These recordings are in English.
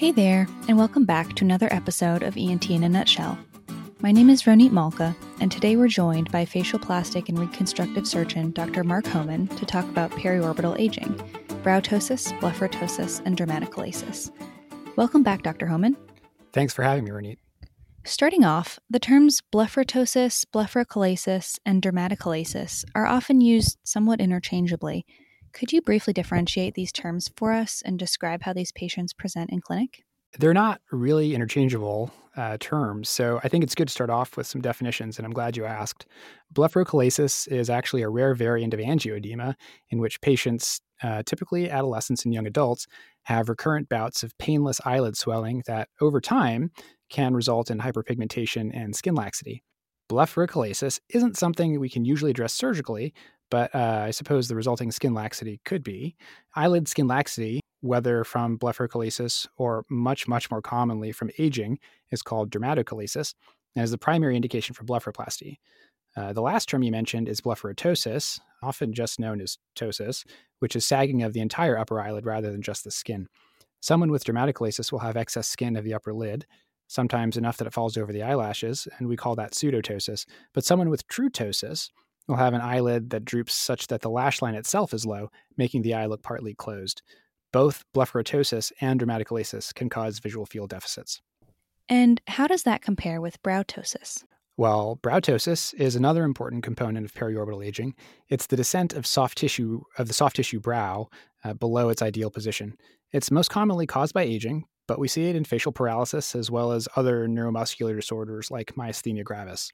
Hey there, and welcome back to another episode of ENT in a Nutshell. My name is Ronit Malka, and today we're joined by facial plastic and reconstructive surgeon Dr. Mark Homan to talk about periorbital aging, brow ptosis, blepharoptosis, and dermatochalasis. Welcome back, Dr. Homan. Thanks for having me, Ronit. Starting off, the terms blepharoptosis, blepharochalasis, and dermatochalasis are often used somewhat interchangeably. Could you briefly differentiate these terms for us and describe how these patients present in clinic? They're not really interchangeable uh, terms, so I think it's good to start off with some definitions, and I'm glad you asked. Blepharochalasis is actually a rare variant of angioedema in which patients, uh, typically adolescents and young adults, have recurrent bouts of painless eyelid swelling that, over time, can result in hyperpigmentation and skin laxity. Blepharochalasis isn't something we can usually address surgically, but uh, I suppose the resulting skin laxity could be. Eyelid skin laxity, whether from blepharochalasis or much, much more commonly from aging, is called dermatochalasis and is the primary indication for blepharoplasty. Uh, the last term you mentioned is blepharoptosis, often just known as ptosis, which is sagging of the entire upper eyelid rather than just the skin. Someone with dermatochalasis will have excess skin of the upper lid, sometimes enough that it falls over the eyelashes, and we call that pseudoptosis. But someone with true ptosis will have an eyelid that droops such that the lash line itself is low, making the eye look partly closed. Both blepharoptosis and dermatochalasis can cause visual field deficits. And how does that compare with brow ptosis? Well, brow ptosis is another important component of periorbital aging. It's the descent of soft tissue of the soft tissue brow uh, below its ideal position. It's most commonly caused by aging, but we see it in facial paralysis as well as other neuromuscular disorders like myasthenia gravis.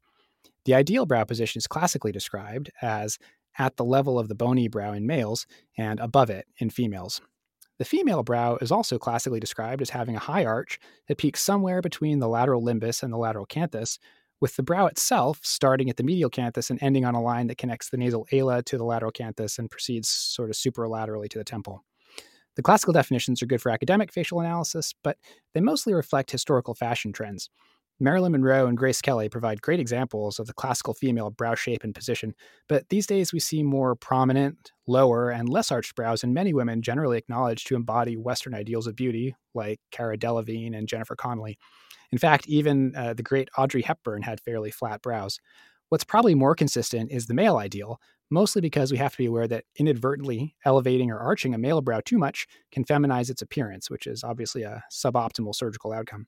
The ideal brow position is classically described as at the level of the bony brow in males and above it in females. The female brow is also classically described as having a high arch that peaks somewhere between the lateral limbus and the lateral canthus, with the brow itself starting at the medial canthus and ending on a line that connects the nasal ala to the lateral canthus and proceeds sort of superlaterally to the temple. The classical definitions are good for academic facial analysis, but they mostly reflect historical fashion trends. Marilyn Monroe and Grace Kelly provide great examples of the classical female brow shape and position, but these days we see more prominent, lower, and less arched brows in many women generally acknowledged to embody Western ideals of beauty, like Cara Delevingne and Jennifer Connelly. In fact, even uh, the great Audrey Hepburn had fairly flat brows. What's probably more consistent is the male ideal, mostly because we have to be aware that inadvertently elevating or arching a male brow too much can feminize its appearance, which is obviously a suboptimal surgical outcome.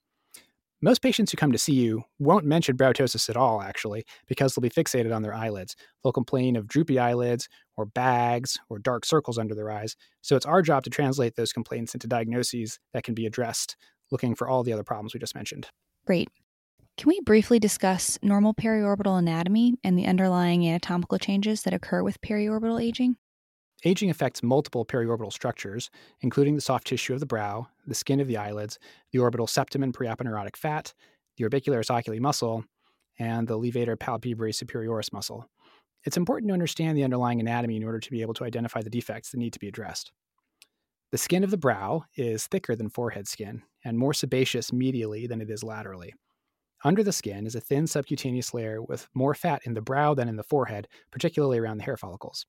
Most patients who come to see you won't mention brow ptosis at all, actually, because they'll be fixated on their eyelids. They'll complain of droopy eyelids, or bags, or dark circles under their eyes. So it's our job to translate those complaints into diagnoses that can be addressed, looking for all the other problems we just mentioned. Great. Can we briefly discuss normal periorbital anatomy and the underlying anatomical changes that occur with periorbital aging? Aging affects multiple periorbital structures, including the soft tissue of the brow, the skin of the eyelids, the orbital septum and preaponeurotic fat, the orbicularis oculi muscle, and the levator palpebrae superioris muscle. It's important to understand the underlying anatomy in order to be able to identify the defects that need to be addressed. The skin of the brow is thicker than forehead skin and more sebaceous medially than it is laterally. Under the skin is a thin subcutaneous layer with more fat in the brow than in the forehead, particularly around the hair follicles.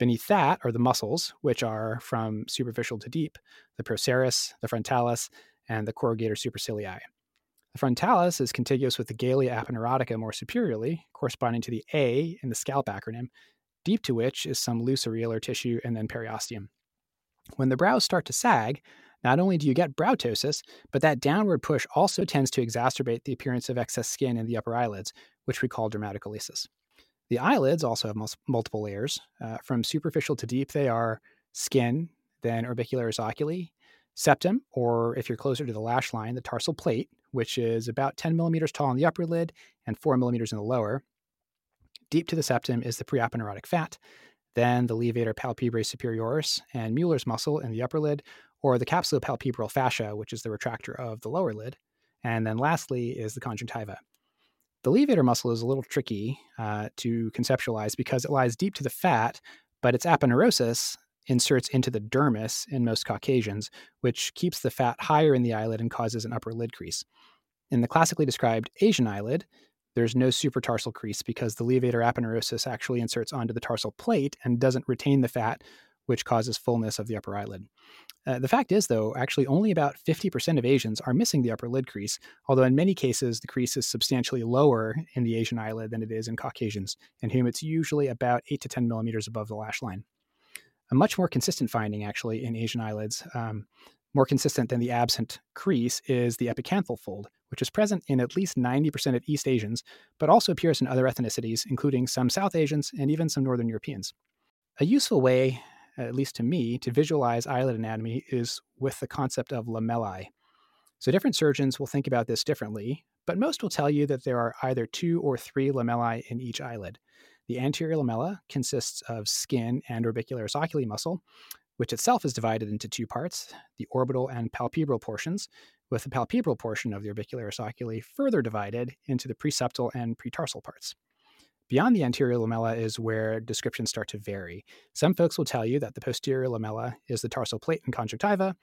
Beneath that are the muscles, which are from superficial to deep the procerus, the frontalis, and the corrugator supercilii. The frontalis is contiguous with the galea aponeurotica more superiorly, corresponding to the A in the scalp acronym, deep to which is some loose areolar tissue and then periosteum. When the brows start to sag, not only do you get brow ptosis, but that downward push also tends to exacerbate the appearance of excess skin in the upper eyelids, which we call dermatochalasis. The eyelids also have multiple layers. Uh, from superficial to deep, they are skin, then orbicularis oculi, septum, or if you're closer to the lash line, the tarsal plate, which is about 10 millimeters tall in the upper lid and 4 millimeters in the lower. Deep to the septum is the preaponeurotic fat, then the levator palpebrae superioris and Mueller's muscle in the upper lid, or the capsulopalpebral fascia, which is the retractor of the lower lid. And then lastly is the conjunctiva. The levator muscle is a little tricky uh, to conceptualize because it lies deep to the fat, but its aponeurosis inserts into the dermis in most Caucasians, which keeps the fat higher in the eyelid and causes an upper lid crease. In the classically described Asian eyelid, there's no supratarsal crease because the levator aponeurosis actually inserts onto the tarsal plate and doesn't retain the fat which causes fullness of the upper eyelid. Uh, the fact is, though, actually only about 50% of Asians are missing the upper lid crease, although in many cases the crease is substantially lower in the Asian eyelid than it is in Caucasians, in whom it's usually about 8 to 10 millimeters above the lash line. A much more consistent finding, actually, in Asian eyelids, um, more consistent than the absent crease, is the epicanthal fold, which is present in at least 90% of East Asians, but also appears in other ethnicities, including some South Asians and even some Northern Europeans. A useful way at least to me, to visualize eyelid anatomy is with the concept of lamellae. So different surgeons will think about this differently, but most will tell you that there are either two or three lamellae in each eyelid. The anterior lamella consists of skin and orbicularis oculi muscle, which itself is divided into two parts, the orbital and palpebral portions, with the palpebral portion of the orbicularis oculi further divided into the preseptal and pretarsal parts. Beyond the anterior lamella is where descriptions start to vary. Some folks will tell you that the posterior lamella is the tarsal plate and conjunctiva,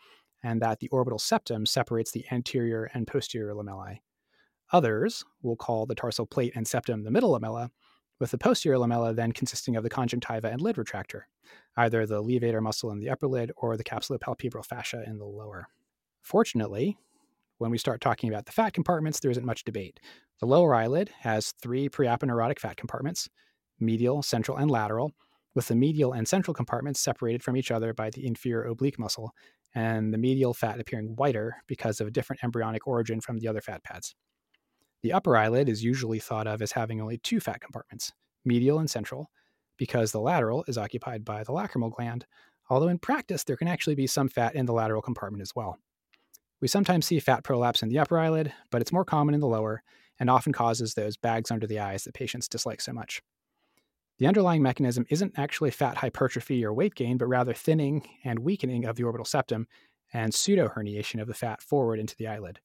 and that the orbital septum separates the anterior and posterior lamellae. Others will call the tarsal plate and septum the middle lamella, with the posterior lamella then consisting of the conjunctiva and lid retractor, either the levator muscle in the upper lid or the capsulopalpebral fascia in the lower. Fortunately, when we start talking about the fat compartments, there isn't much debate. The lower eyelid has three preaponeurotic fat compartments medial, central, and lateral, with the medial and central compartments separated from each other by the inferior oblique muscle, and the medial fat appearing whiter because of a different embryonic origin from the other fat pads. The upper eyelid is usually thought of as having only two fat compartments, medial and central, because the lateral is occupied by the lacrimal gland, although in practice there can actually be some fat in the lateral compartment as well. We sometimes see fat prolapse in the upper eyelid, but it's more common in the lower and often causes those bags under the eyes that patients dislike so much. The underlying mechanism isn't actually fat hypertrophy or weight gain, but rather thinning and weakening of the orbital septum and pseudo herniation of the fat forward into the eyelid.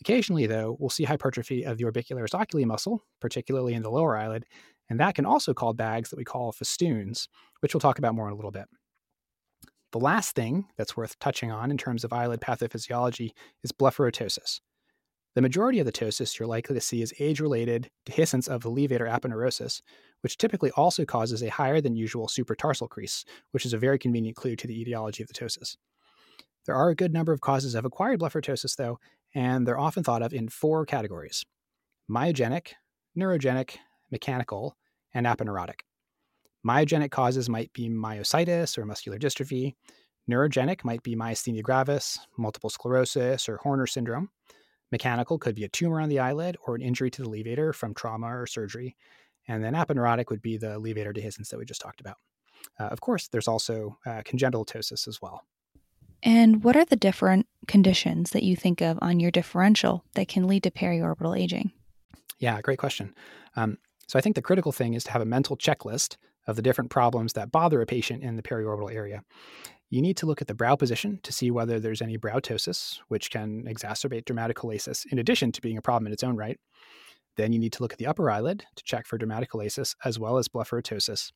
Occasionally, though, we'll see hypertrophy of the orbicularis oculi muscle, particularly in the lower eyelid, and that can also cause bags that we call festoons, which we'll talk about more in a little bit. The last thing that's worth touching on in terms of eyelid pathophysiology is blepharoptosis. The majority of the ptosis you're likely to see is age related dehiscence of the levator aponeurosis, which typically also causes a higher than usual supratarsal crease, which is a very convenient clue to the etiology of the ptosis. There are a good number of causes of acquired blepharoptosis, though, and they're often thought of in four categories myogenic, neurogenic, mechanical, and aponeurotic. Myogenic causes might be myositis or muscular dystrophy. Neurogenic might be myasthenia gravis, multiple sclerosis, or Horner syndrome. Mechanical could be a tumor on the eyelid or an injury to the levator from trauma or surgery. And then aponeurotic would be the levator dehiscence that we just talked about. Uh, of course, there's also uh, congenital ptosis as well. And what are the different conditions that you think of on your differential that can lead to periorbital aging? Yeah, great question. Um, so I think the critical thing is to have a mental checklist of the different problems that bother a patient in the periorbital area. You need to look at the brow position to see whether there's any brow ptosis, which can exacerbate dermatochalasis in addition to being a problem in its own right. Then you need to look at the upper eyelid to check for dermatochalasis as well as blepharoptosis.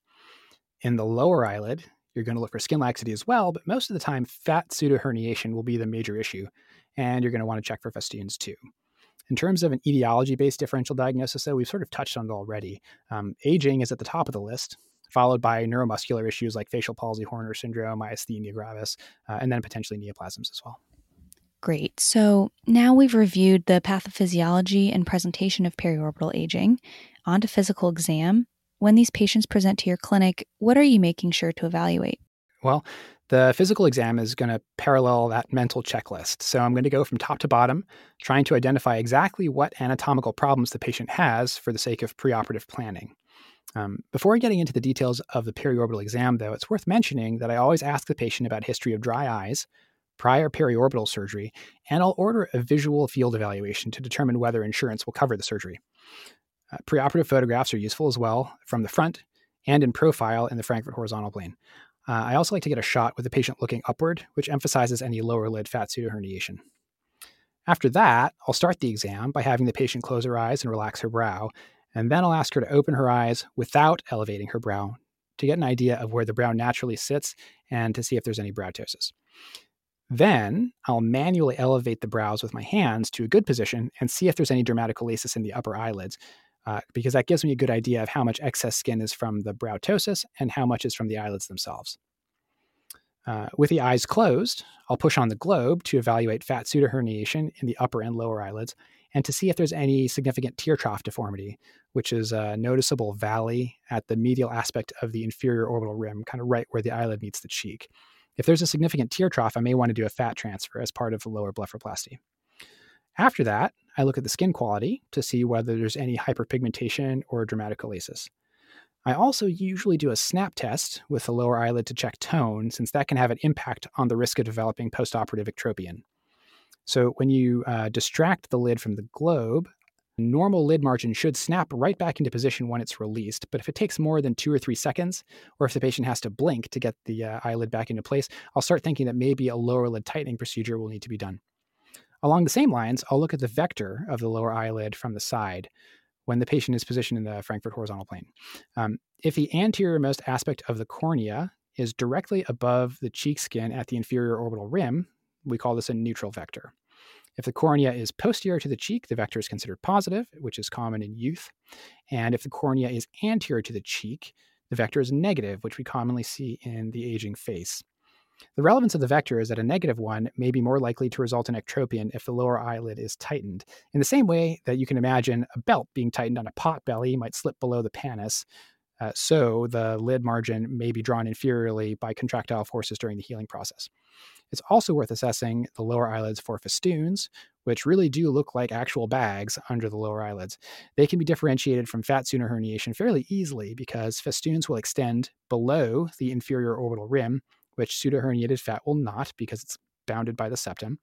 In the lower eyelid, you're going to look for skin laxity as well, but most of the time, fat pseudoherniation will be the major issue, and you're going to want to check for festoons too. In terms of an etiology based differential diagnosis, though, we've sort of touched on it already. Um, aging is at the top of the list, followed by neuromuscular issues like facial palsy, Horner syndrome, myasthenia gravis, uh, and then potentially neoplasms as well. Great. So now we've reviewed the pathophysiology and presentation of periorbital aging. On to physical exam. When these patients present to your clinic, what are you making sure to evaluate? Well, the physical exam is going to parallel that mental checklist. So I'm going to go from top to bottom, trying to identify exactly what anatomical problems the patient has for the sake of preoperative planning. Um, before getting into the details of the periorbital exam, though, it's worth mentioning that I always ask the patient about history of dry eyes, prior periorbital surgery, and I'll order a visual field evaluation to determine whether insurance will cover the surgery. Uh, preoperative photographs are useful as well from the front and in profile in the Frankfurt horizontal plane. Uh, I also like to get a shot with the patient looking upward, which emphasizes any lower lid fat pseudoherniation. After that, I'll start the exam by having the patient close her eyes and relax her brow, and then I'll ask her to open her eyes without elevating her brow to get an idea of where the brow naturally sits and to see if there's any brow ptosis. Then I'll manually elevate the brows with my hands to a good position and see if there's any dermatochalasis in the upper eyelids, uh, because that gives me a good idea of how much excess skin is from the brow ptosis and how much is from the eyelids themselves. Uh, with the eyes closed, I'll push on the globe to evaluate fat pseudoherniation in the upper and lower eyelids and to see if there's any significant tear trough deformity, which is a noticeable valley at the medial aspect of the inferior orbital rim, kind of right where the eyelid meets the cheek. If there's a significant tear trough, I may want to do a fat transfer as part of the lower blepharoplasty. After that, I look at the skin quality to see whether there's any hyperpigmentation or dermatochalasis. I also usually do a snap test with the lower eyelid to check tone, since that can have an impact on the risk of developing postoperative ectropion. So when you uh, distract the lid from the globe, normal lid margin should snap right back into position when it's released. But if it takes more than two or three seconds, or if the patient has to blink to get the uh, eyelid back into place, I'll start thinking that maybe a lower lid tightening procedure will need to be done. Along the same lines, I'll look at the vector of the lower eyelid from the side when the patient is positioned in the Frankfurt horizontal plane. Um, if the anteriormost aspect of the cornea is directly above the cheek skin at the inferior orbital rim, we call this a neutral vector. If the cornea is posterior to the cheek, the vector is considered positive, which is common in youth. And if the cornea is anterior to the cheek, the vector is negative, which we commonly see in the aging face. The relevance of the vector is that a negative one may be more likely to result in ectropion if the lower eyelid is tightened. In the same way that you can imagine a belt being tightened on a pot belly might slip below the pannus, uh, so the lid margin may be drawn inferiorly by contractile forces during the healing process. It's also worth assessing the lower eyelids for festoons, which really do look like actual bags under the lower eyelids. They can be differentiated from fat pseudoherniation fairly easily because festoons will extend below the inferior orbital rim which pseudoherniated fat will not because it's bounded by the septum.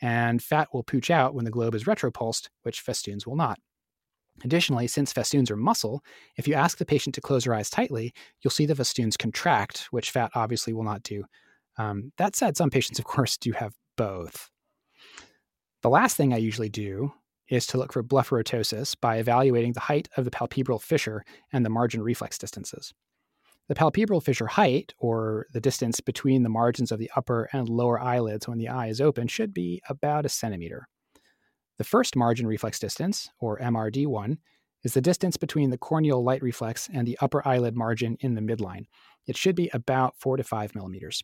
And fat will pooch out when the globe is retropulsed, which festoons will not. Additionally, since festoons are muscle, if you ask the patient to close her eyes tightly, you'll see the festoons contract, which fat obviously will not do. Um, that said, some patients, of course, do have both. The last thing I usually do is to look for blepharoptosis by evaluating the height of the palpebral fissure and the margin reflex distances. The palpebral fissure height, or the distance between the margins of the upper and lower eyelids when the eye is open, should be about a centimeter. The first margin reflex distance, or MRD1, is the distance between the corneal light reflex and the upper eyelid margin in the midline. It should be about 4 to 5 millimeters.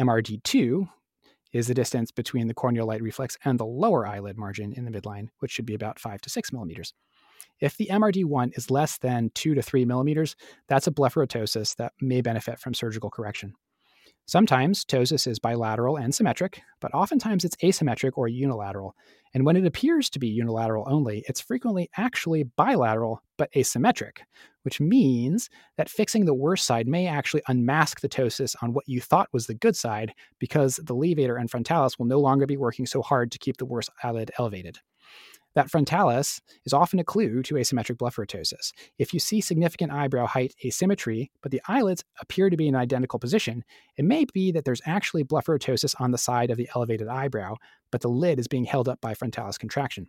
MRD2 is the distance between the corneal light reflex and the lower eyelid margin in the midline, which should be about 5 to 6 millimeters. If the MRD1 is less than 2 to 3 millimeters, that's a blepharoptosis that may benefit from surgical correction. Sometimes ptosis is bilateral and symmetric, but oftentimes it's asymmetric or unilateral. And when it appears to be unilateral only, it's frequently actually bilateral but asymmetric, which means that fixing the worst side may actually unmask the ptosis on what you thought was the good side because the levator and frontalis will no longer be working so hard to keep the worst eyelid elevated. That frontalis is often a clue to asymmetric blepharoptosis. If you see significant eyebrow height asymmetry, but the eyelids appear to be in identical position, it may be that there's actually blepharoptosis on the side of the elevated eyebrow, but the lid is being held up by frontalis contraction.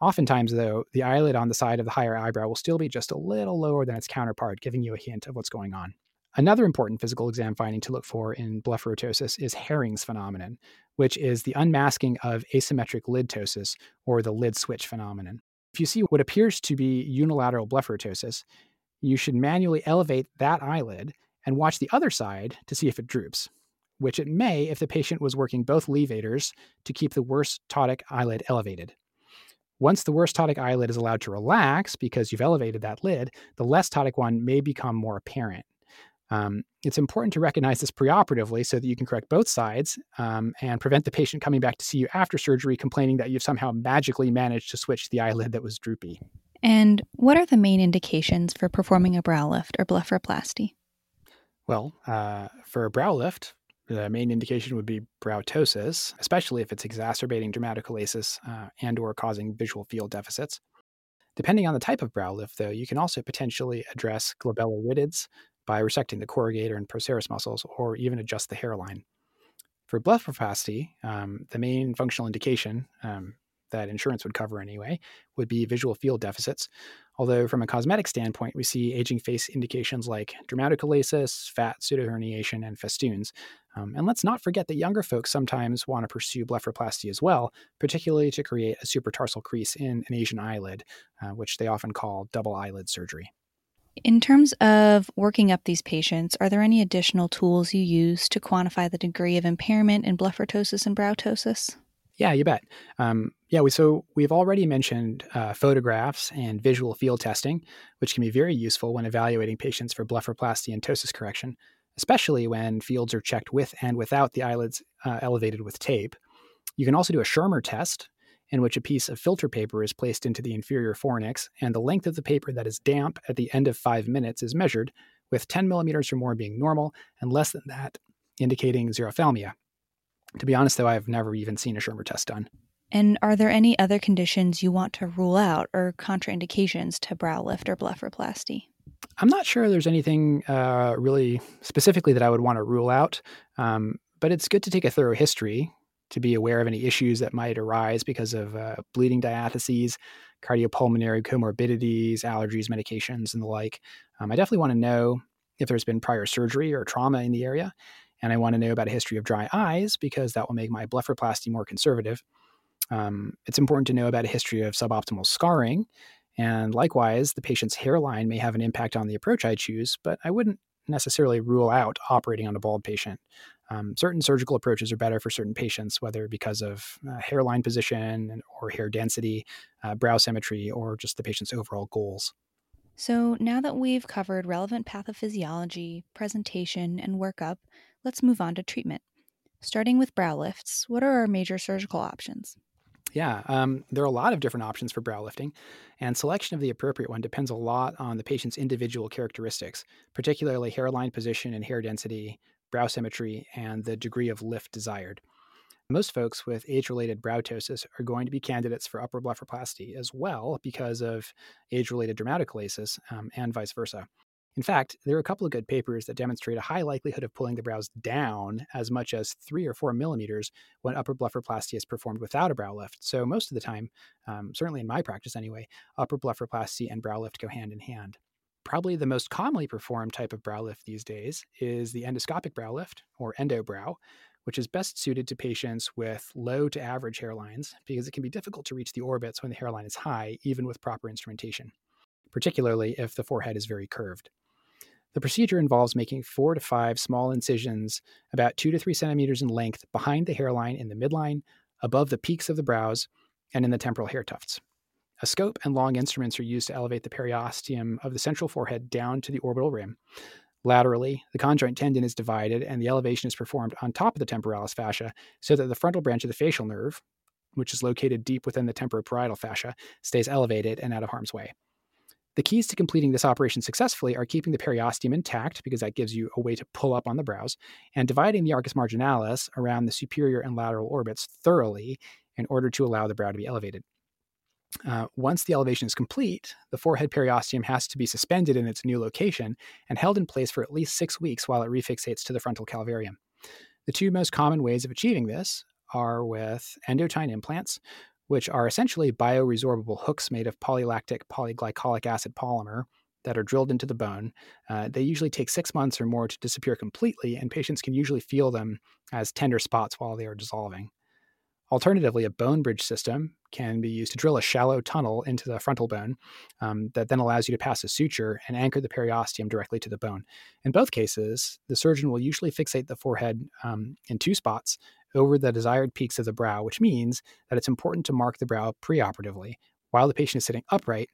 Oftentimes, though, the eyelid on the side of the higher eyebrow will still be just a little lower than its counterpart, giving you a hint of what's going on. Another important physical exam finding to look for in blepharoptosis is Hering's phenomenon, which is the unmasking of asymmetric lid ptosis or the lid switch phenomenon. If you see what appears to be unilateral blepharoptosis, you should manually elevate that eyelid and watch the other side to see if it droops, which it may if the patient was working both levators to keep the worst ptotic eyelid elevated. Once the worst ptotic eyelid is allowed to relax because you've elevated that lid, the less ptotic one may become more apparent. Um, it's important to recognize this preoperatively so that you can correct both sides um, and prevent the patient coming back to see you after surgery complaining that you've somehow magically managed to switch the eyelid that was droopy. And what are the main indications for performing a brow lift or blepharoplasty? Well, uh, for a brow lift, the main indication would be brow ptosis, especially if it's exacerbating dermatochalasis uh, and or causing visual field deficits. Depending on the type of brow lift, though, you can also potentially address glabellar by resecting the corrugator and procerus muscles or even adjust the hairline. For blepharoplasty, um, the main functional indication um, that insurance would cover anyway would be visual field deficits. Although, from a cosmetic standpoint, we see aging face indications like dermatochalasis, fat pseudoherniation, and festoons. Um, and let's not forget that younger folks sometimes want to pursue blepharoplasty as well, particularly to create a supratarsal crease in an Asian eyelid, uh, which they often call double eyelid surgery. In terms of working up these patients, are there any additional tools you use to quantify the degree of impairment in blepharoptosis and brow ptosis? Yeah, you bet. Um, yeah, we, so we've already mentioned uh, photographs and visual field testing, which can be very useful when evaluating patients for blepharoplasty and ptosis correction, especially when fields are checked with and without the eyelids uh, elevated with tape. You can also do a Schirmer test, in which a piece of filter paper is placed into the inferior fornix, and the length of the paper that is damp at the end of five minutes is measured, with 10 millimeters or more being normal and less than that indicating xerophthalmia. To be honest, though, I've never even seen a Schirmer test done. And are there any other conditions you want to rule out or contraindications to brow lift or blepharoplasty? I'm not sure there's anything uh, really specifically that I would want to rule out, um, but it's good to take a thorough history to be aware of any issues that might arise because of uh, bleeding diatheses, cardiopulmonary comorbidities, allergies, medications, and the like. Um, I definitely want to know if there's been prior surgery or trauma in the area. And I want to know about a history of dry eyes because that will make my blepharoplasty more conservative. Um, it's important to know about a history of suboptimal scarring. And likewise, the patient's hairline may have an impact on the approach I choose, but I wouldn't necessarily rule out operating on a bald patient. Um, certain surgical approaches are better for certain patients, whether because of uh, hairline position or hair density, uh, brow symmetry, or just the patient's overall goals. So, now that we've covered relevant pathophysiology, presentation, and workup, let's move on to treatment. Starting with brow lifts, what are our major surgical options? Yeah, um, there are a lot of different options for brow lifting, and selection of the appropriate one depends a lot on the patient's individual characteristics, particularly hairline position and hair density, brow symmetry, and the degree of lift desired. Most folks with age related brow ptosis are going to be candidates for upper blepharoplasty as well because of age related dermatochalasis um, and vice versa. In fact, there are a couple of good papers that demonstrate a high likelihood of pulling the brows down as much as three or four millimeters when upper blepharoplasty is performed without a brow lift. So, most of the time, um, certainly in my practice anyway, upper blepharoplasty and brow lift go hand in hand. Probably the most commonly performed type of brow lift these days is the endoscopic brow lift, or endobrow, which is best suited to patients with low to average hairlines because it can be difficult to reach the orbits when the hairline is high, even with proper instrumentation, particularly if the forehead is very curved. The procedure involves making four to five small incisions about two to three centimeters in length behind the hairline in the midline, above the peaks of the brows, and in the temporal hair tufts. A scope and long instruments are used to elevate the periosteum of the central forehead down to the orbital rim. Laterally, the conjoint tendon is divided and the elevation is performed on top of the temporalis fascia so that the frontal branch of the facial nerve, which is located deep within the temporoparietal fascia, stays elevated and out of harm's way. The keys to completing this operation successfully are keeping the periosteum intact, because that gives you a way to pull up on the brows, and dividing the arcus marginalis around the superior and lateral orbits thoroughly in order to allow the brow to be elevated. Uh, once the elevation is complete, the forehead periosteum has to be suspended in its new location and held in place for at least six weeks while it refixates to the frontal calvarium. The two most common ways of achieving this are with endotine implants, which are essentially bioresorbable hooks made of polylactic polyglycolic acid polymer that are drilled into the bone. Uh, they usually take six months or more to disappear completely, and patients can usually feel them as tender spots while they are dissolving. Alternatively, a bone bridge system can be used to drill a shallow tunnel into the frontal bone um, that then allows you to pass a suture and anchor the periosteum directly to the bone. In both cases, the surgeon will usually fixate the forehead um, in two spots over the desired peaks of the brow, which means that it's important to mark the brow preoperatively while the patient is sitting upright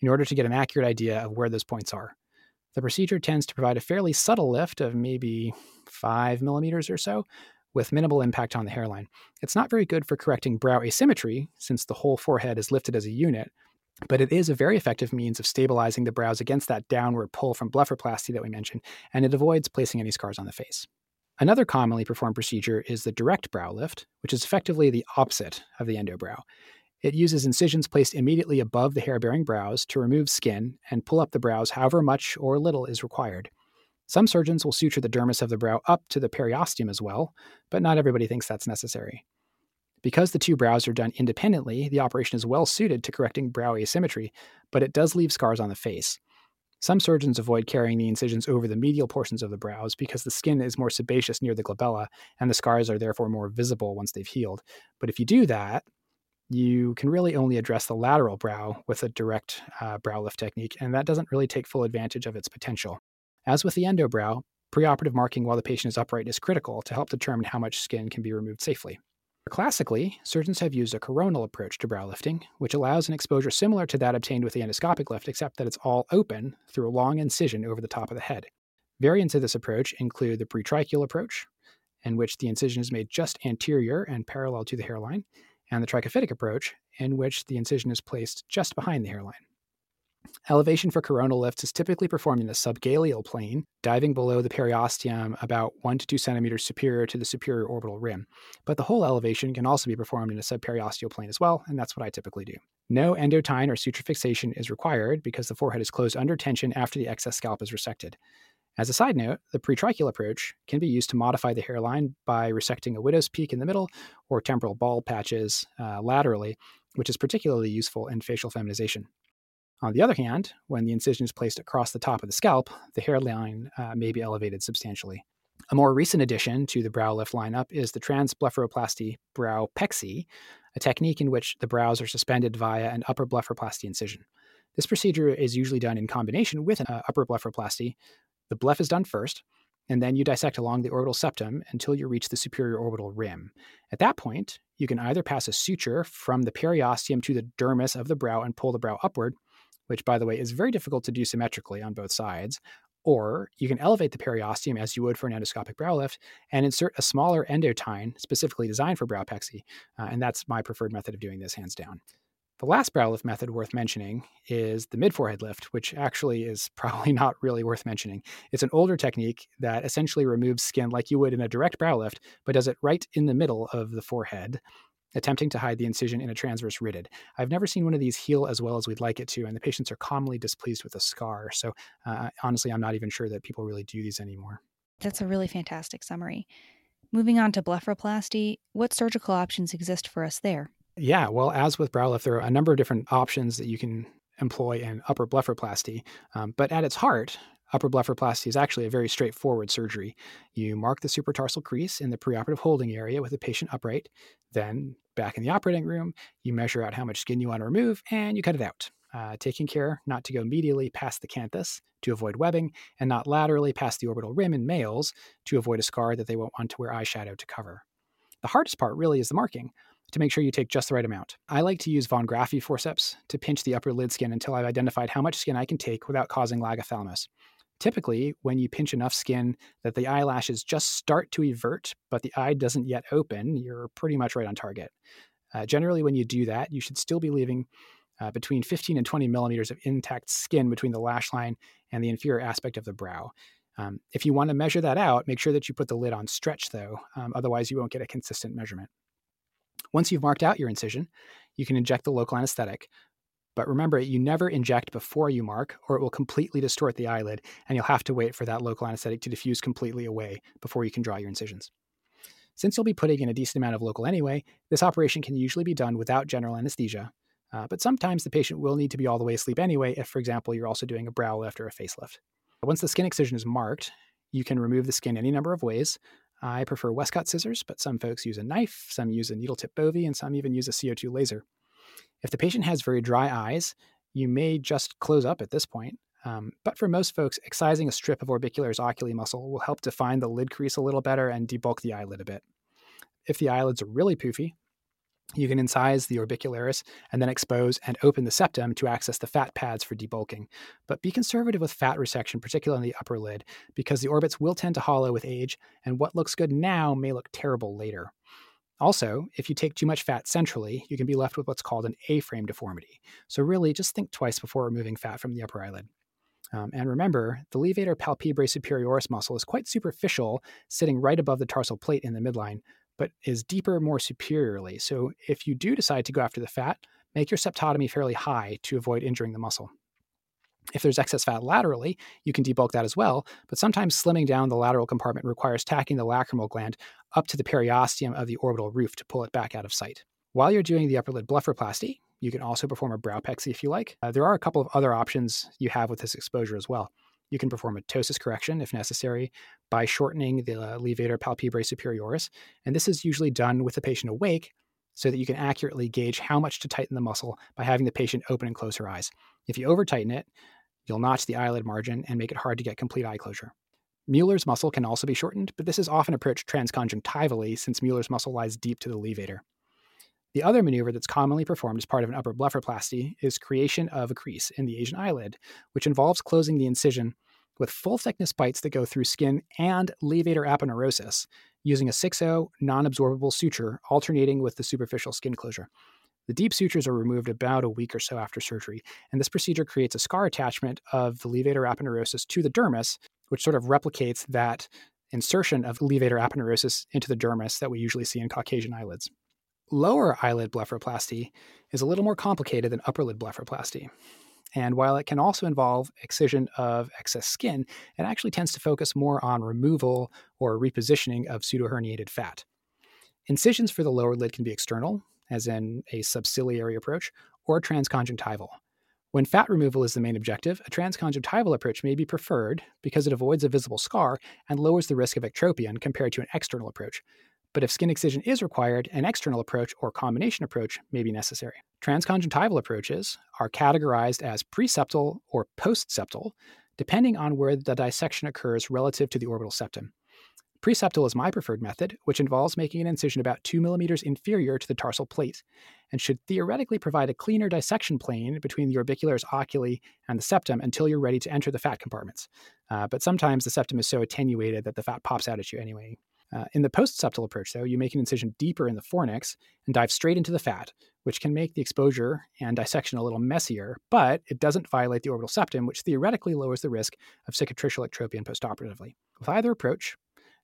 in order to get an accurate idea of where those points are. The procedure tends to provide a fairly subtle lift of maybe five millimeters or so, with minimal impact on the hairline. It's not very good for correcting brow asymmetry, since the whole forehead is lifted as a unit, but it is a very effective means of stabilizing the brows against that downward pull from blepharoplasty that we mentioned, and it avoids placing any scars on the face. Another commonly performed procedure is the direct brow lift, which is effectively the opposite of the endobrow. It uses incisions placed immediately above the hair bearing brows to remove skin and pull up the brows however much or little is required. Some surgeons will suture the dermis of the brow up to the periosteum as well, but not everybody thinks that's necessary. Because the two brows are done independently, the operation is well suited to correcting brow asymmetry, but it does leave scars on the face. Some surgeons avoid carrying the incisions over the medial portions of the brows because the skin is more sebaceous near the glabella and the scars are therefore more visible once they've healed. But if you do that, you can really only address the lateral brow with a direct uh, brow lift technique, and that doesn't really take full advantage of its potential. As with the endobrow, preoperative marking while the patient is upright is critical to help determine how much skin can be removed safely. Classically, surgeons have used a coronal approach to brow lifting, which allows an exposure similar to that obtained with the endoscopic lift, except that it's all open through a long incision over the top of the head. Variants of this approach include the pretrichial approach, in which the incision is made just anterior and parallel to the hairline, and the trichophytic approach, in which the incision is placed just behind the hairline. Elevation for coronal lifts is typically performed in the subgaleal plane, diving below the periosteum about 1 to 2 centimeters superior to the superior orbital rim. But the whole elevation can also be performed in a subperiosteal plane as well, and that's what I typically do. No endotine or suture fixation is required because the forehead is closed under tension after the excess scalp is resected. As a side note, the pretrichial approach can be used to modify the hairline by resecting a widow's peak in the middle or temporal bald patches uh, laterally, which is particularly useful in facial feminization. On the other hand, when the incision is placed across the top of the scalp, the hairline uh, may be elevated substantially. A more recent addition to the brow lift lineup is the transblepharoplasty brow pexy, a technique in which the brows are suspended via an upper blepharoplasty incision. This procedure is usually done in combination with an uh, upper blepharoplasty, the bleph is done first, and then you dissect along the orbital septum until you reach the superior orbital rim. At that point, you can either pass a suture from the periosteum to the dermis of the brow and pull the brow upward, which, by the way, is very difficult to do symmetrically on both sides, or you can elevate the periosteum as you would for an endoscopic brow lift and insert a smaller endotine specifically designed for brow pexy. Uh, and that's my preferred method of doing this, hands down. The last brow lift method worth mentioning is the mid forehead lift, which actually is probably not really worth mentioning. It's an older technique that essentially removes skin like you would in a direct brow lift, but does it right in the middle of the forehead, attempting to hide the incision in a transverse rhytid. I've never seen one of these heal as well as we'd like it to, and the patients are commonly displeased with a scar. So uh, honestly, I'm not even sure that people really do these anymore. That's a really fantastic summary. Moving on to blepharoplasty, what surgical options exist for us there? Yeah, well, as with brow lift, there are a number of different options that you can employ in upper blepharoplasty. Um, but at its heart, upper blepharoplasty is actually a very straightforward surgery. You mark the supratarsal crease in the preoperative holding area with the patient upright. Then, back in the operating room, you measure out how much skin you want to remove and you cut it out. Uh, taking care not to go medially past the canthus to avoid webbing, and not laterally past the orbital rim in males to avoid a scar that they won't want to wear eyeshadow to cover. The hardest part really is the marking to make sure you take just the right amount. I like to use von Graefe forceps to pinch the upper lid skin until I've identified how much skin I can take without causing lagophthalmos. Typically, when you pinch enough skin that the eyelashes just start to evert, but the eye doesn't yet open, you're pretty much right on target. Uh, generally, when you do that, you should still be leaving uh, between 15 and 20 millimeters of intact skin between the lash line and the inferior aspect of the brow. Um, if you want to measure that out, make sure that you put the lid on stretch, though. Um, otherwise, you won't get a consistent measurement. Once you've marked out your incision, you can inject the local anesthetic. But remember, you never inject before you mark, or it will completely distort the eyelid, and you'll have to wait for that local anesthetic to diffuse completely away before you can draw your incisions. Since you'll be putting in a decent amount of local anyway, this operation can usually be done without general anesthesia. Uh, but sometimes the patient will need to be all the way asleep anyway if, for example, you're also doing a brow lift or a facelift. Once the skin excision is marked, you can remove the skin any number of ways, I prefer Westcott scissors, but some folks use a knife, some use a needle tip Bovie, and some even use a CO2 laser. If the patient has very dry eyes, you may just close up at this point. Um, but for most folks, excising a strip of orbicularis oculi muscle will help define the lid crease a little better and debulk the eyelid a bit. If the eyelids are really poofy, you can incise the orbicularis and then expose and open the septum to access the fat pads for debulking. But be conservative with fat resection, particularly in the upper lid, because the orbits will tend to hollow with age, and what looks good now may look terrible later. Also, if you take too much fat centrally, you can be left with what's called an A frame deformity. So, really, just think twice before removing fat from the upper eyelid. Um, and remember, the levator palpebrae superioris muscle is quite superficial, sitting right above the tarsal plate in the midline, but is deeper more superiorly. So if you do decide to go after the fat, make your septotomy fairly high to avoid injuring the muscle. If there's excess fat laterally, you can debulk that as well, but sometimes slimming down the lateral compartment requires tacking the lacrimal gland up to the periosteum of the orbital roof to pull it back out of sight. While you're doing the upper lid blepharoplasty, you can also perform a brow pexy if you like. Uh, there are a couple of other options you have with this exposure as well. You can perform a ptosis correction if necessary by shortening the levator palpebrae superioris, and this is usually done with the patient awake so that you can accurately gauge how much to tighten the muscle by having the patient open and close her eyes. If you over tighten it, you'll notch the eyelid margin and make it hard to get complete eye closure. Mueller's muscle can also be shortened, but this is often approached transconjunctivally since Mueller's muscle lies deep to the levator. The other maneuver that's commonly performed as part of an upper blepharoplasty is creation of a crease in the Asian eyelid, which involves closing the incision with full thickness bites that go through skin and levator aponeurosis using a 6-0 non-absorbable suture alternating with the superficial skin closure. The deep sutures are removed about a week or so after surgery, and this procedure creates a scar attachment of the levator aponeurosis to the dermis, which sort of replicates that insertion of levator aponeurosis into the dermis that we usually see in Caucasian eyelids. Lower eyelid blepharoplasty is a little more complicated than upper lid blepharoplasty. And while it can also involve excision of excess skin, it actually tends to focus more on removal or repositioning of pseudoherniated fat. Incisions for the lower lid can be external, as in a subciliary approach, or transconjunctival. When fat removal is the main objective, a transconjunctival approach may be preferred because it avoids a visible scar and lowers the risk of ectropion compared to an external approach. But if skin excision is required, an external approach or combination approach may be necessary. Transconjunctival approaches are categorized as preseptal or postseptal, depending on where the dissection occurs relative to the orbital septum. Preseptal is my preferred method, which involves making an incision about 2 millimeters inferior to the tarsal plate and should theoretically provide a cleaner dissection plane between the orbicularis oculi and the septum until you're ready to enter the fat compartments. Uh, but sometimes the septum is so attenuated that the fat pops out at you anyway. Uh, in the postseptal approach, though, you make an incision deeper in the fornix and dive straight into the fat, which can make the exposure and dissection a little messier, but it doesn't violate the orbital septum, which theoretically lowers the risk of cicatricial ectropion postoperatively. With either approach,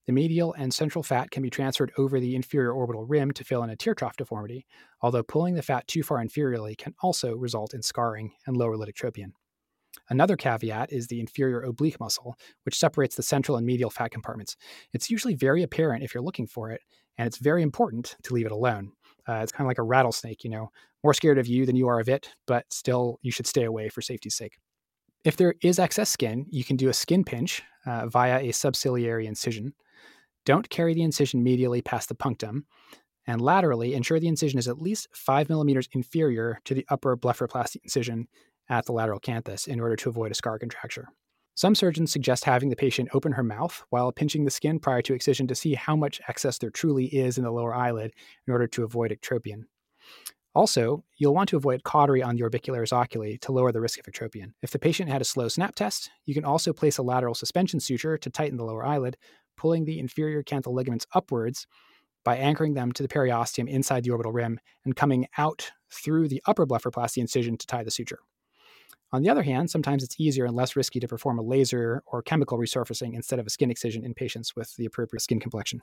the medial and central fat can be transferred over the inferior orbital rim to fill in a tear trough deformity, although pulling the fat too far inferiorly can also result in scarring and lower lid ectropion. Another caveat is the inferior oblique muscle, which separates the central and medial fat compartments. It's usually very apparent if you're looking for it, and it's very important to leave it alone. Uh, it's kind of like a rattlesnake, you know, more scared of you than you are of it, but still you should stay away for safety's sake. If there is excess skin, you can do a skin pinch uh, via a subciliary incision. Don't carry the incision medially past the punctum, and laterally ensure the incision is at least 5 millimeters inferior to the upper blepharoplasty incision at the lateral canthus in order to avoid a scar contracture. Some surgeons suggest having the patient open her mouth while pinching the skin prior to excision to see how much excess there truly is in the lower eyelid in order to avoid ectropion. Also, you'll want to avoid cautery on the orbicularis oculi to lower the risk of ectropion. If the patient had a slow snap test, you can also place a lateral suspension suture to tighten the lower eyelid, pulling the inferior canthal ligaments upwards by anchoring them to the periosteum inside the orbital rim and coming out through the upper blepharoplasty incision to tie the suture. On the other hand, sometimes it's easier and less risky to perform a laser or chemical resurfacing instead of a skin excision in patients with the appropriate skin complexion.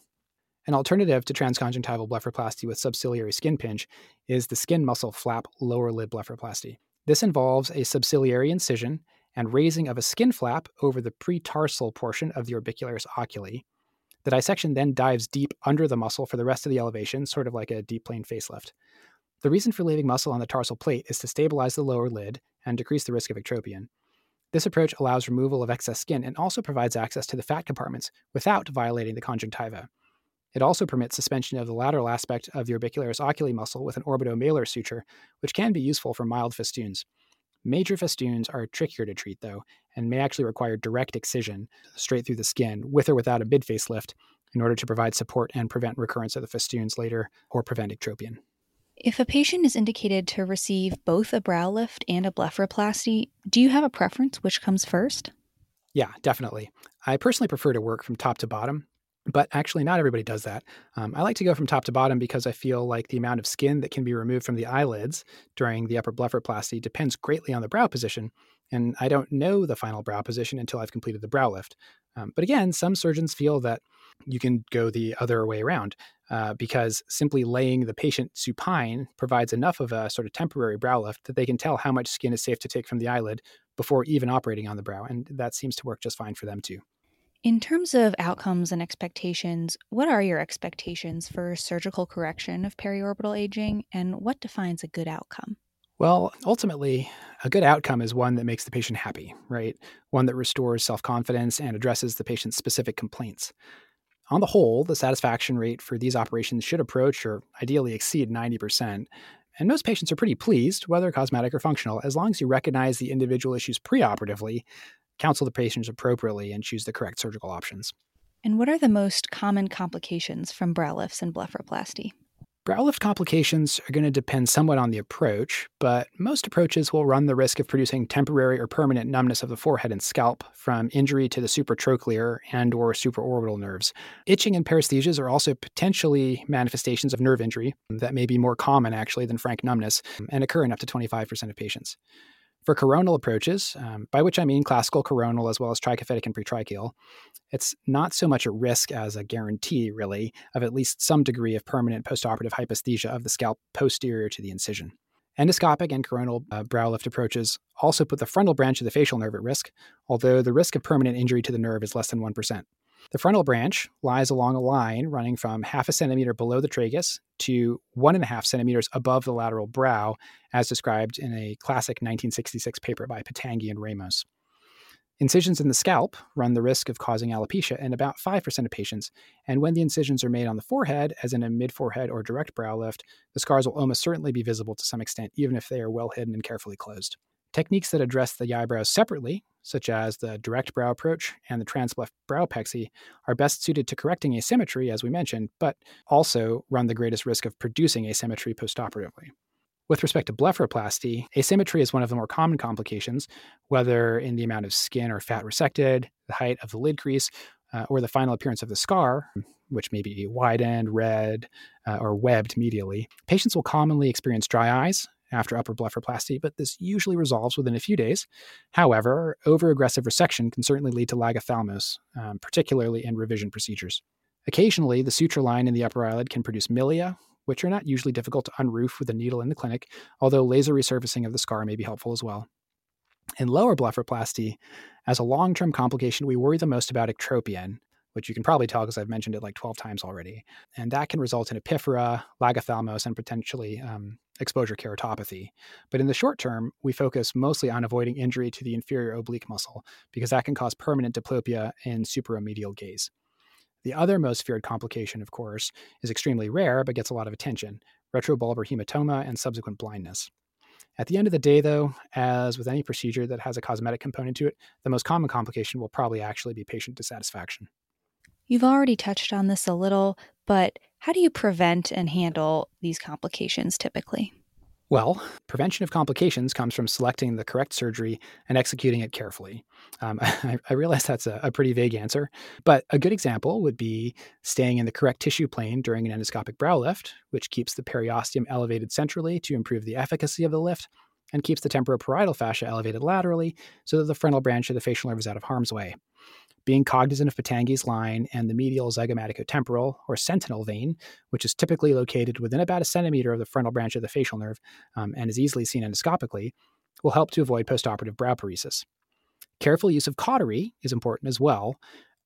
An alternative to transconjunctival blepharoplasty with subciliary skin pinch is the skin muscle flap lower lid blepharoplasty. This involves a subciliary incision and raising of a skin flap over the pretarsal portion of the orbicularis oculi. The dissection then dives deep under the muscle for the rest of the elevation, sort of like a deep plane facelift. The reason for leaving muscle on the tarsal plate is to stabilize the lower lid and decrease the risk of ectropion. This approach allows removal of excess skin and also provides access to the fat compartments without violating the conjunctiva. It also permits suspension of the lateral aspect of the orbicularis oculi muscle with an orbitomalar suture, which can be useful for mild festoons. Major festoons are trickier to treat, though, and may actually require direct excision straight through the skin, with or without a mid facelift, in order to provide support and prevent recurrence of the festoons later or prevent ectropion. If a patient is indicated to receive both a brow lift and a blepharoplasty, do you have a preference which comes first? Yeah, definitely. I personally prefer to work from top to bottom, but actually, not everybody does that. Um, I like to go from top to bottom because I feel like the amount of skin that can be removed from the eyelids during the upper blepharoplasty depends greatly on the brow position, and I don't know the final brow position until I've completed the brow lift. Um, but again, some surgeons feel that you can go the other way around uh, because simply laying the patient supine provides enough of a sort of temporary brow lift that they can tell how much skin is safe to take from the eyelid before even operating on the brow. And that seems to work just fine for them too. In terms of outcomes and expectations, what are your expectations for surgical correction of periorbital aging, and what defines a good outcome? Well, ultimately, a good outcome is one that makes the patient happy, right? One that restores self confidence and addresses the patient's specific complaints. On the whole, the satisfaction rate for these operations should approach or ideally exceed 90%. And most patients are pretty pleased, whether cosmetic or functional, as long as you recognize the individual issues preoperatively, counsel the patients appropriately, and choose the correct surgical options. And what are the most common complications from brow lifts and blepharoplasty? Brow lift complications are going to depend somewhat on the approach, but most approaches will run the risk of producing temporary or permanent numbness of the forehead and scalp from injury to the supratrochlear and or supraorbital nerves. Itching and paresthesias are also potentially manifestations of nerve injury that may be more common actually than frank numbness and occur in up to 25% of patients. For coronal approaches, um, by which I mean classical coronal as well as trichophytic and pretrichial, it's not so much a risk as a guarantee, really, of at least some degree of permanent postoperative hypoesthesia of the scalp posterior to the incision. Endoscopic and coronal uh, brow lift approaches also put the frontal branch of the facial nerve at risk, although the risk of permanent injury to the nerve is less than 1%. The frontal branch lies along a line running from half a centimeter below the tragus to one and a half centimeters above the lateral brow, as described in a classic 1966 paper by Pitanguy and Ramos. Incisions in the scalp run the risk of causing alopecia in about 5% of patients, and when the incisions are made on the forehead, as in a mid forehead or direct brow lift, the scars will almost certainly be visible to some extent, even if they are well hidden and carefully closed. Techniques that address the eyebrows separately, such as the direct brow approach and the transbleph browpexy, are best suited to correcting asymmetry, as we mentioned, but also run the greatest risk of producing asymmetry postoperatively. With respect to blepharoplasty, asymmetry is one of the more common complications, whether in the amount of skin or fat resected, the height of the lid crease, uh, or the final appearance of the scar, which may be widened, red, uh, or webbed medially. Patients will commonly experience dry eyes, after upper blepharoplasty, but this usually resolves within a few days. However, overaggressive resection can certainly lead to lagophthalmos, um, particularly in revision procedures. Occasionally, the suture line in the upper eyelid can produce milia, which are not usually difficult to unroof with a needle in the clinic, although laser resurfacing of the scar may be helpful as well. In lower blepharoplasty, as a long term complication, we worry the most about ectropion, which you can probably tell because I've mentioned it like 12 times already. And that can result in epiphora, lagophthalmos, and potentially um, exposure keratopathy. But in the short term, we focus mostly on avoiding injury to the inferior oblique muscle because that can cause permanent diplopia and superomedial gaze. The other most feared complication, of course, is extremely rare but gets a lot of attention retrobulbar hematoma and subsequent blindness. At the end of the day, though, as with any procedure that has a cosmetic component to it, the most common complication will probably actually be patient dissatisfaction. You've already touched on this a little, but how do you prevent and handle these complications typically? Well, prevention of complications comes from selecting the correct surgery and executing it carefully. Um, I, I, realize that's a, a, pretty vague answer, but a good example would be staying in the correct tissue plane during an endoscopic brow lift, which keeps the periosteum elevated centrally to improve the efficacy of the lift and keeps the temporoparietal fascia elevated laterally so that the frontal branch of the facial nerve is out of harm's way being cognizant of Pitanguy's line and the medial zygomaticotemporal or sentinel vein, which is typically located within about a centimeter of the frontal branch of the facial nerve um, and is easily seen endoscopically, will help to avoid postoperative brow paresis. Careful use of cautery is important as well.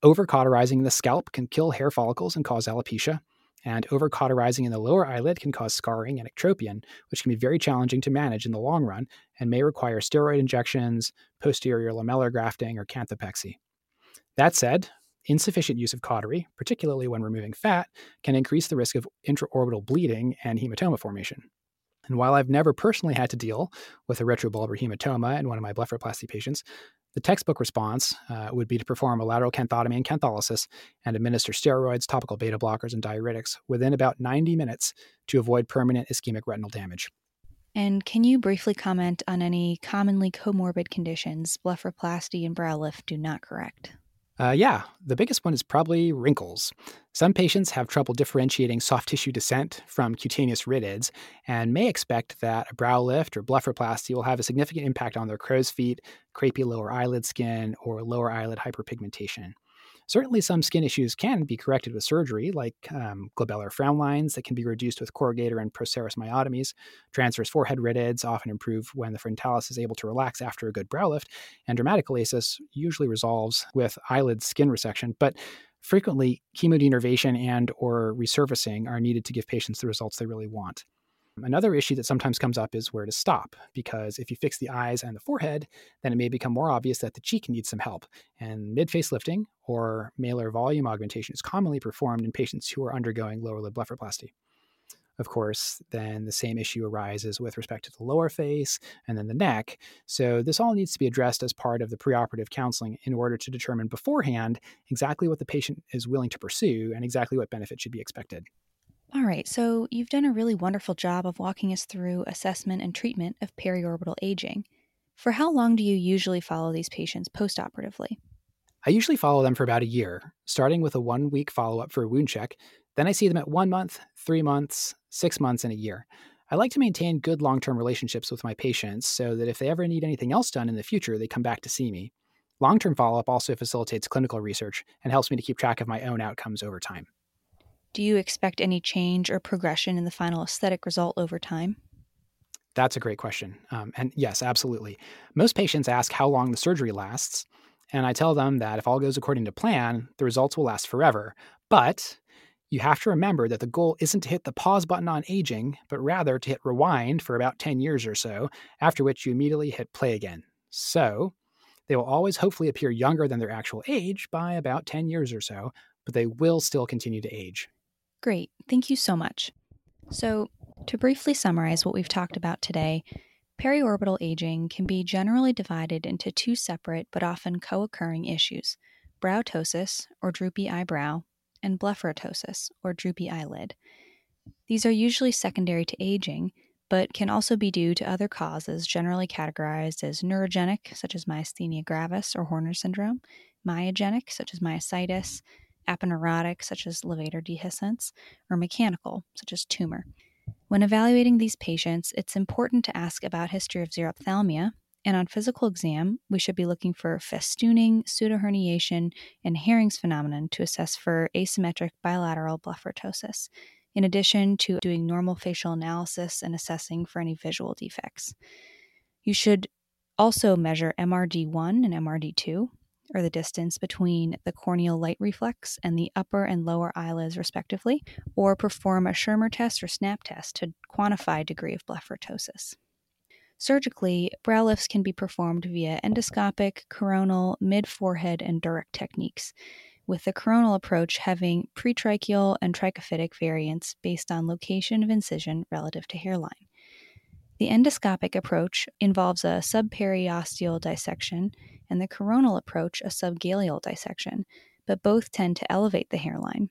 Over cauterizing the scalp can kill hair follicles and cause alopecia, and over cauterizing in the lower eyelid can cause scarring and ectropion, which can be very challenging to manage in the long run and may require steroid injections, posterior lamellar grafting, or canthopexy. That said, insufficient use of cautery, particularly when removing fat, can increase the risk of intraorbital bleeding and hematoma formation. And while I've never personally had to deal with a retrobulbar hematoma in one of my blepharoplasty patients, the textbook response uh, would be to perform a lateral canthotomy and cantholysis and administer steroids, topical beta blockers, and diuretics within about 90 minutes to avoid permanent ischemic retinal damage. And can you briefly comment on any commonly comorbid conditions blepharoplasty and brow lift do not correct? Uh, yeah, the biggest one is probably wrinkles. Some patients have trouble differentiating soft tissue descent from cutaneous rhytids and may expect that a brow lift or blepharoplasty will have a significant impact on their crow's feet, crepey lower eyelid skin, or lower eyelid hyperpigmentation. Certainly, some skin issues can be corrected with surgery, like um, glabellar frown lines that can be reduced with corrugator and procerus myotomies. Transverse forehead rhytids often improve when the frontalis is able to relax after a good brow lift, and dermatochalasis usually resolves with eyelid skin resection. But frequently, chemodenervation and or resurfacing are needed to give patients the results they really want. Another issue that sometimes comes up is where to stop, because if you fix the eyes and the forehead, then it may become more obvious that the cheek needs some help. And mid face lifting or malar volume augmentation is commonly performed in patients who are undergoing lower lid blepharoplasty. Of course, then the same issue arises with respect to the lower face and then the neck. So, this all needs to be addressed as part of the preoperative counseling in order to determine beforehand exactly what the patient is willing to pursue and exactly what benefit should be expected. All right, so you've done a really wonderful job of walking us through assessment and treatment of periorbital aging. For how long do you usually follow these patients postoperatively? I usually follow them for about a year, starting with a one week follow up for a wound check. Then I see them at one month, three months, six months, and a year. I like to maintain good long term relationships with my patients so that if they ever need anything else done in the future, they come back to see me. Long term follow up also facilitates clinical research and helps me to keep track of my own outcomes over time. Do you expect any change or progression in the final aesthetic result over time? That's a great question. Um, and yes, absolutely. Most patients ask how long the surgery lasts. And I tell them that if all goes according to plan, the results will last forever. But you have to remember that the goal isn't to hit the pause button on aging, but rather to hit rewind for about 10 years or so, after which you immediately hit play again. So they will always hopefully appear younger than their actual age by about 10 years or so, but they will still continue to age. Great. Thank you so much. So, to briefly summarize what we've talked about today, periorbital aging can be generally divided into two separate but often co occurring issues brow ptosis, or droopy eyebrow, and blepharoptosis, or droopy eyelid. These are usually secondary to aging, but can also be due to other causes generally categorized as neurogenic, such as myasthenia gravis or Horner syndrome, myogenic, such as myositis, aponeurotic, such as levator dehiscence, or mechanical, such as tumor. When evaluating these patients, it's important to ask about history of xerophthalmia, and on physical exam, we should be looking for festooning, pseudoherniation, and Hering's phenomenon to assess for asymmetric bilateral blepharoptosis, in addition to doing normal facial analysis and assessing for any visual defects. You should also measure MRD1 and MRD2, or the distance between the corneal light reflex and the upper and lower eyelids, respectively, or perform a Schirmer test or SNAP test to quantify degree of blepharoptosis. Surgically, brow lifts can be performed via endoscopic, coronal, mid forehead, and direct techniques, with the coronal approach having pretrichial and trichophytic variants based on location of incision relative to hairline. The endoscopic approach involves a subperiosteal dissection and the coronal approach a subgaleal dissection, but both tend to elevate the hairline.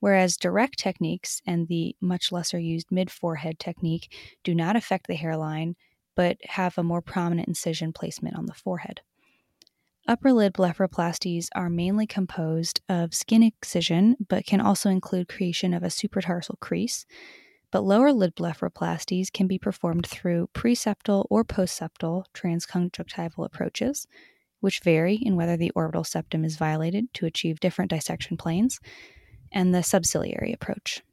Whereas direct techniques and the much lesser used mid forehead technique do not affect the hairline, but have a more prominent incision placement on the forehead. Upper lid blepharoplasties are mainly composed of skin excision, but can also include creation of a supratarsal crease. But lower lid blepharoplasties can be performed through preseptal or postseptal transconjunctival approaches, which vary in whether the orbital septum is violated to achieve different dissection planes, and the subciliary approach.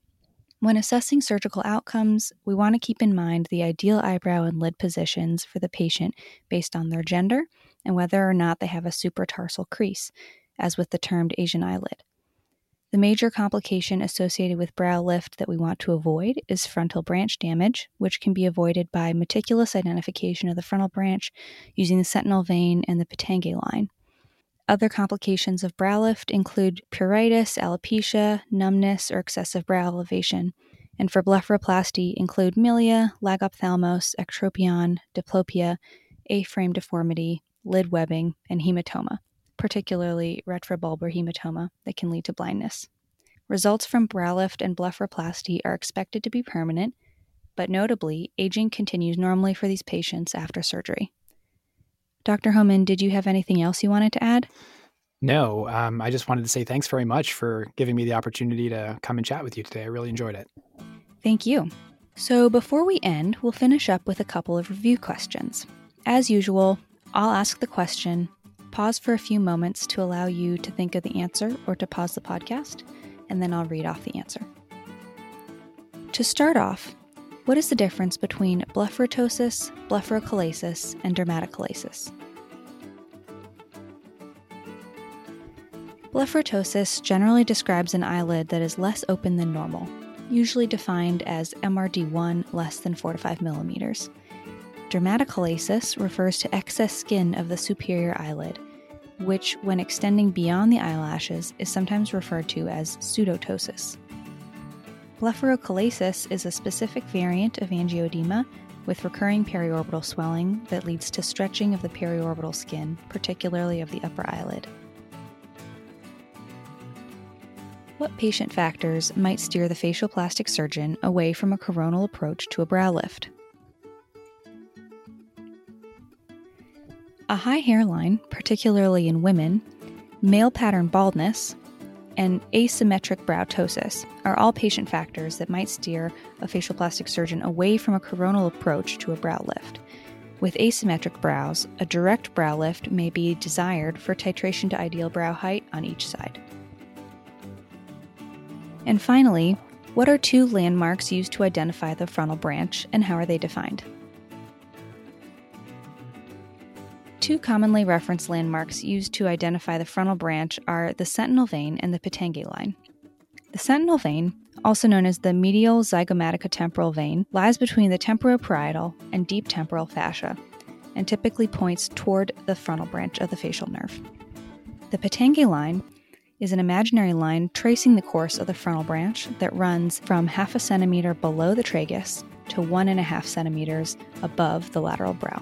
When assessing surgical outcomes, we want to keep in mind the ideal eyebrow and lid positions for the patient based on their gender and whether or not they have a supratarsal crease, as with the termed Asian eyelid. The major complication associated with brow lift that we want to avoid is frontal branch damage, which can be avoided by meticulous identification of the frontal branch using the sentinel vein and the Pitanguy line. Other complications of brow lift include pruritus, alopecia, numbness, or excessive brow elevation. And for blepharoplasty include milia, lagophthalmos, ectropion, diplopia, A-frame deformity, lid webbing, and hematoma particularly retrobulbar hematoma, that can lead to blindness. Results from brow lift and blepharoplasty are expected to be permanent, but notably, aging continues normally for these patients after surgery. Dr. Homan, did you have anything else you wanted to add? No, um, I just wanted to say thanks very much for giving me the opportunity to come and chat with you today. I really enjoyed it. Thank you. So, before we end, we'll finish up with a couple of review questions. As usual, I'll ask the question pause for a few moments to allow you to think of the answer or to pause the podcast, and then I'll read off the answer. To start off, what is the difference between blepharoptosis, blepharochalasis, and dermatochalasis? Blepharoptosis generally describes an eyelid that is less open than normal, usually defined as MRD1 less than 4 to 5 millimeters. Dermatochalasis refers to excess skin of the superior eyelid, which, when extending beyond the eyelashes, is sometimes referred to as pseudoptosis. Blepharochalasis is a specific variant of angioedema with recurring periorbital swelling that leads to stretching of the periorbital skin, particularly of the upper eyelid. What patient factors might steer the facial plastic surgeon away from a coronal approach to a brow lift? A high hairline, particularly in women, male pattern baldness, and asymmetric brow ptosis are all patient factors that might steer a facial plastic surgeon away from a coronal approach to a brow lift. With asymmetric brows, a direct brow lift may be desired for titration to ideal brow height on each side. And finally, what are two landmarks used to identify the frontal branch and how are they defined? Two commonly referenced landmarks used to identify the frontal branch are the sentinel vein and the Pitanguy line. The sentinel vein, also known as the medial zygomatica vein, lies between the temporoparietal and deep temporal fascia and typically points toward the frontal branch of the facial nerve. The Pitanguy line is an imaginary line tracing the course of the frontal branch that runs from half a centimeter below the tragus to one and a half centimeters above the lateral brow.